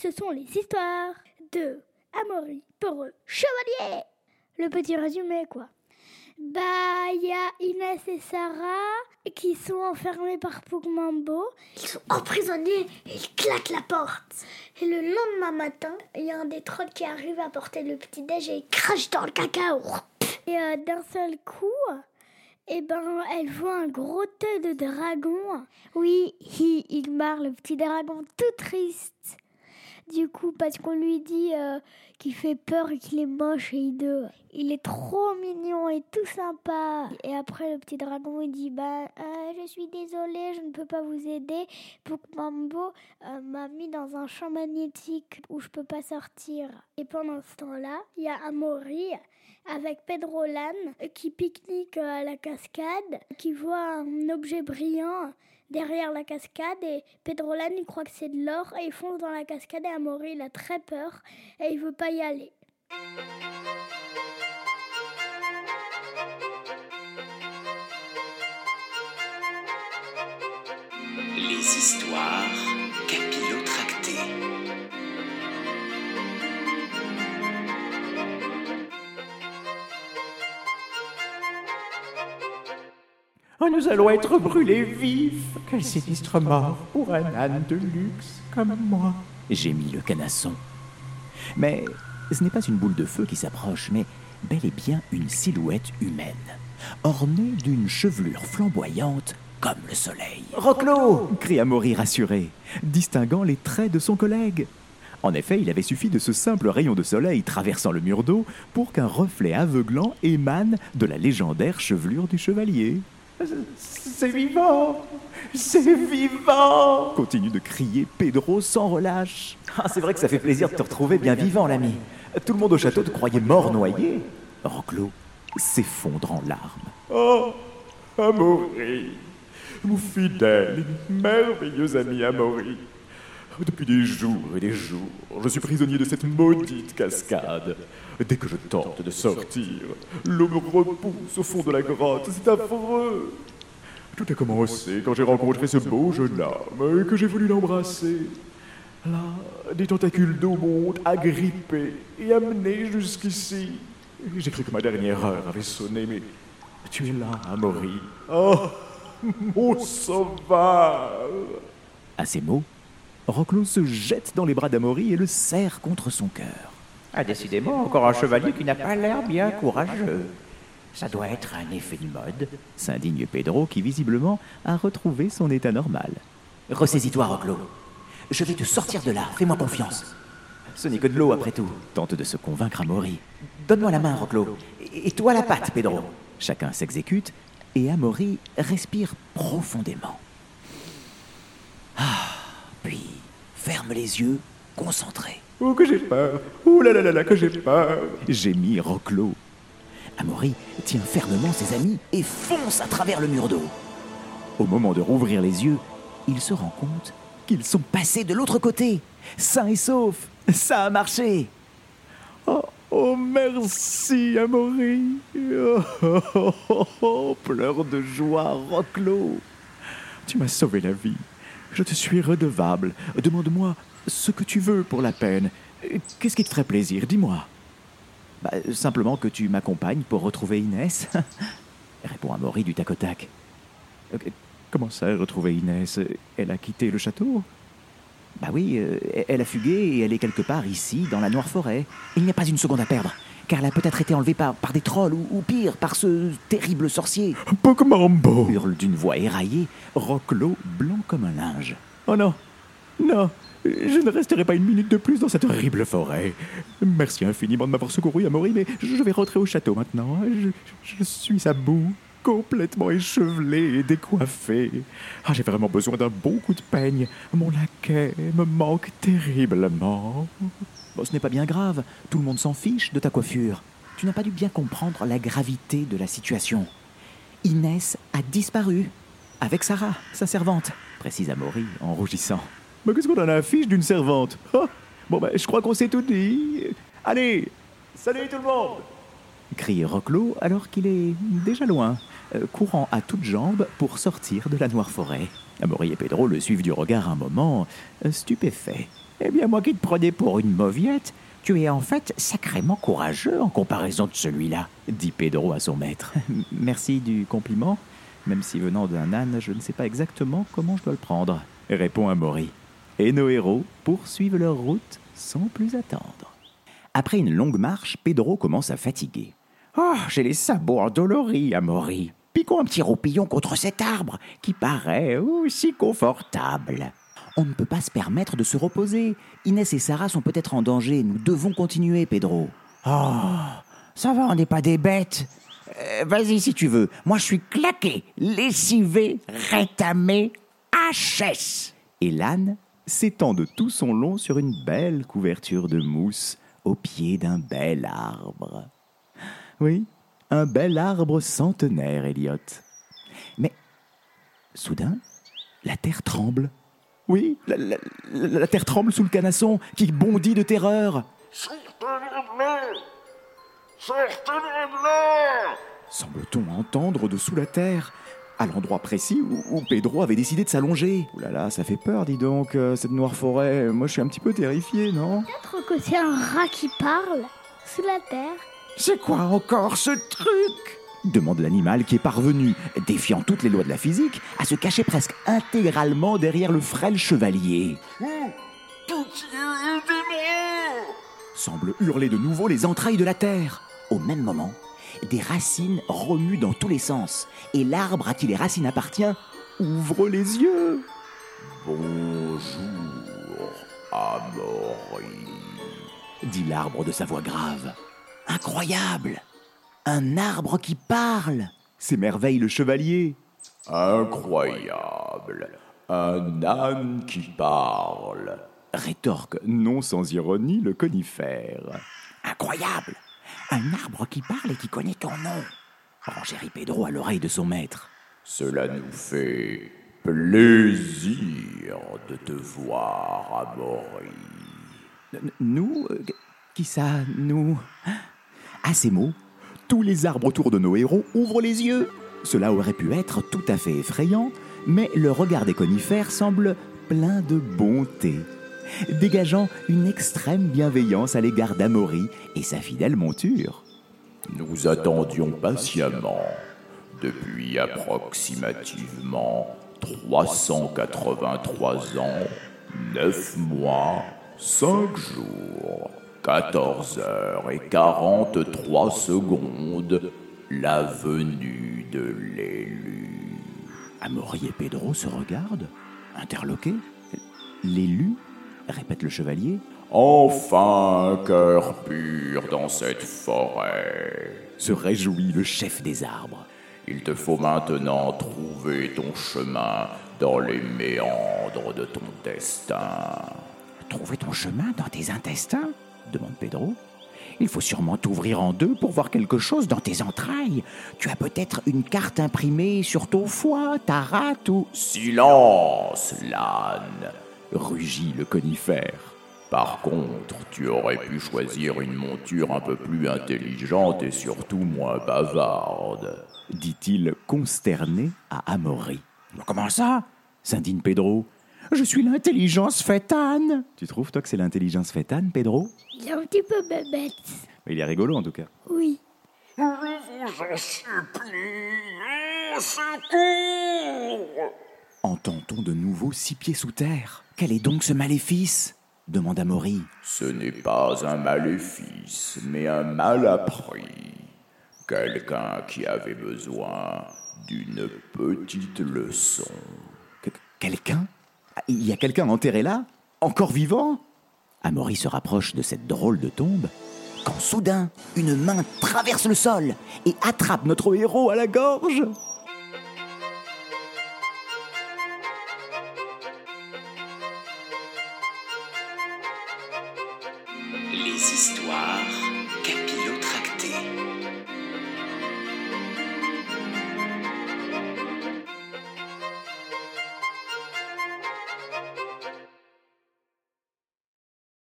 ce sont les histoires de Amaury Peureux Chevalier. Le petit résumé, quoi. Bah, il y a Inès et Sarah qui sont enfermés par Pugmambo. Ils sont emprisonnés et ils claquent la porte. Et le lendemain matin, il y a un des trolls qui arrive à porter le petit déj et il crache dans le cacao. Et euh, d'un seul coup, eh ben, elle voit un gros tête de dragon. Oui, il, il marre le petit dragon tout triste. Du coup, parce qu'on lui dit euh, qu'il fait peur et qu'il est moche et hideux. Il est trop mignon et tout sympa. Et après, le petit dragon, il dit Bah, euh, je suis désolé, je ne peux pas vous aider. Mambo euh, m'a mis dans un champ magnétique où je peux pas sortir. Et pendant ce temps-là, il y a Amaury avec Pedro Lan qui pique-nique à la cascade, qui voit un objet brillant derrière la cascade et Pedro Lan il croit que c'est de l'or et il fonce dans la cascade et Amaury il a très peur et il veut pas y aller. Les histoires nous allons être brûlés vifs. Quel sinistre mort pour un âne de luxe comme moi. Gémit le canasson. Mais ce n'est pas une boule de feu qui s'approche, mais bel et bien une silhouette humaine, ornée d'une chevelure flamboyante comme le soleil. Roclo cria Maury rassuré, distinguant les traits de son collègue. En effet, il avait suffi de ce simple rayon de soleil traversant le mur d'eau pour qu'un reflet aveuglant émane de la légendaire chevelure du chevalier. C'est vivant C'est vivant Continue de crier Pedro sans relâche. Ah, c'est vrai que ça fait plaisir de te retrouver bien vivant, l'ami. Tout le monde au château te croyait mort noyé. Roclo s'effondre en larmes. Oh, Amaury, mon fidèle et merveilleux ami Amaury. Depuis des jours et des jours, je suis prisonnier de cette maudite cascade. Dès que je tente de sortir, l'eau me repousse au fond de la grotte. C'est affreux. Tout a commencé quand j'ai rencontré ce beau jeune homme et que j'ai voulu l'embrasser. Là, des tentacules d'eau m'ont agrippé et amené jusqu'ici. J'ai cru que ma dernière heure avait sonné, mais tu es là, Amaury. Oh, mon sauveur À ces mots, Roclo se jette dans les bras d'Amaury et le serre contre son cœur. Ah, décidément, encore un chevalier qui n'a pas l'air bien courageux. Ça doit être un effet de mode, s'indigne Pedro qui visiblement a retrouvé son état normal. Ressaisis-toi, Roclo. Je vais te sortir de là, fais-moi confiance. Ce n'est que de l'eau après tout. Tente de se convaincre Amaury. Donne-moi la main, Roclo. Et toi la patte, Pedro. Chacun s'exécute et Amaury respire profondément. Ah, puis ferme les yeux, concentré. Oh, que j'ai peur Oh là là là là, que j'ai peur Gémit Roclo. Amaury tient fermement ses amis et fonce à travers le mur d'eau. Au moment de rouvrir les yeux, il se rend compte qu'ils sont passés de l'autre côté, sains et saufs. Ça a marché. Oh, oh merci, Amaury. Oh, oh, oh, oh, pleure de joie, Roclo. Tu m'as sauvé la vie. Je te suis redevable. Demande-moi ce que tu veux pour la peine. Qu'est-ce qui te ferait plaisir? Dis-moi. Bah, simplement que tu m'accompagnes pour retrouver Inès. Répond Amaury du tac au tac. Comment ça, retrouver Inès? Elle a quitté le château? Bah oui, euh, elle a fugué et elle est quelque part ici, dans la Noire Forêt. Il n'y a pas une seconde à perdre, car elle a peut-être été enlevée par, par des trolls ou, ou pire, par ce terrible sorcier. Pokemambo Hurle d'une voix éraillée, Roclo blanc comme un linge. Oh non Non je ne resterai pas une minute de plus dans cette horrible forêt. Merci infiniment de m'avoir secouru, Amaury, mais je vais rentrer au château maintenant. Je, je suis à bout, complètement échevelé et décoiffé. Ah, j'ai vraiment besoin d'un bon coup de peigne. Mon laquais me manque terriblement. Bon, ce n'est pas bien grave. Tout le monde s'en fiche de ta coiffure. Tu n'as pas dû bien comprendre la gravité de la situation. Inès a disparu. Avec Sarah, sa servante, précise Amaury en rougissant. Mais qu'est-ce qu'on en affiche d'une servante? Oh Bon, ben, je crois qu'on s'est tout dit. Allez, salut tout le monde crie Roclo alors qu'il est déjà loin, euh, courant à toutes jambes pour sortir de la noire forêt. Amaury et Pedro le suivent du regard un moment, euh, stupéfaits. Eh bien, moi qui te prenais pour une mauviette, tu es en fait sacrément courageux en comparaison de celui-là. dit Pedro à son maître. Merci du compliment, même si venant d'un âne, je ne sais pas exactement comment je dois le prendre, répond Amaury. Et nos héros poursuivent leur route sans plus attendre. Après une longue marche, Pedro commence à fatiguer. Oh, j'ai les sabots endoloris, Amaury. Piquons un petit roupillon contre cet arbre qui paraît aussi confortable. On ne peut pas se permettre de se reposer. Inès et Sarah sont peut-être en danger. Nous devons continuer, Pedro. Oh, ça va, on n'est pas des bêtes. Euh, Vas-y si tu veux. Moi, je suis claqué, lessivé, rétamé, HS. Et l'âne s'étend de tout son long sur une belle couverture de mousse au pied d'un bel arbre. Oui, un bel arbre centenaire, Elliot. Mais, soudain, la terre tremble. Oui, la, la- la- la terre tremble sous le canasson qui bondit de terreur. Semble-t-on entendre dessous la terre, à l'endroit précis où, où Pedro avait décidé de s'allonger. Ouh là là, ça fait peur, dis donc, euh, cette noire forêt. Moi, je suis un petit peu terrifié, non? Peut-être que c'est un rat qui parle sous la terre. C'est quoi encore ce truc? Demande l'animal qui est parvenu, défiant toutes les lois de la physique, à se cacher presque intégralement derrière le frêle chevalier. Semble hurler de nouveau les entrailles de la terre. Au même moment, des racines remuent dans tous les sens, et l'arbre à qui les racines appartiennent ouvre les yeux. Bonjour, Amaury. dit l'arbre de sa voix grave. Incroyable Un arbre qui parle s'émerveille le chevalier. Incroyable. Un âne qui parle. Rétorque non sans ironie le conifère. Incroyable Un arbre qui parle et qui connaît ton nom. Renchérit Pedro à l'oreille de son maître. Cela nous fait plaisir de te voir, Amaury. N- Nous euh, Qui ça Nous? À ces mots, tous les arbres autour de nos héros ouvrent les yeux. Cela aurait pu être tout à fait effrayant, mais le regard des conifères semble plein de bonté, dégageant une extrême bienveillance à l'égard d'Amaury et sa fidèle monture. Nous attendions patiemment, depuis approximativement 383 ans, 9 mois, 5 jours, 14 heures et 43 secondes, la venue de l'élu. Amaury et Pedro se regardent, interloqués. L'élu répète le chevalier. Enfin un cœur pur dans cette forêt. Se réjouit le chef des arbres. Il te faut maintenant trouver ton chemin dans les méandres de ton destin. Trouver ton chemin dans tes intestins? Demande Pedro. Il faut sûrement t'ouvrir en deux pour voir quelque chose dans tes entrailles. Tu as peut-être une carte imprimée sur ton foie, ta rate ou... Silence, l'âne. Rugit le conifère. Par contre, tu aurais pu choisir une monture un peu plus intelligente et surtout moins bavarde. dit-il consterné à Amaury. Comment ça? S'indigne Pedro. Je suis l'intelligence fétane. Tu trouves, toi, que c'est l'intelligence fétane, Pedro? Il est un petit peu bébête. Il est rigolo, en tout cas. Oui. Entend-on de nouveau six pieds sous terre? Quel est donc ce maléfice? demanda Amaury. Ce n'est pas un maléfice, mais un mal appris. Quelqu'un qui avait besoin d'une petite leçon. Que- Quelqu'un? Il y a quelqu'un enterré là Encore vivant Amaury se rapproche de cette drôle de tombe quand soudain, une main traverse le sol et attrape notre héros à la gorge. Les histoires capillotes.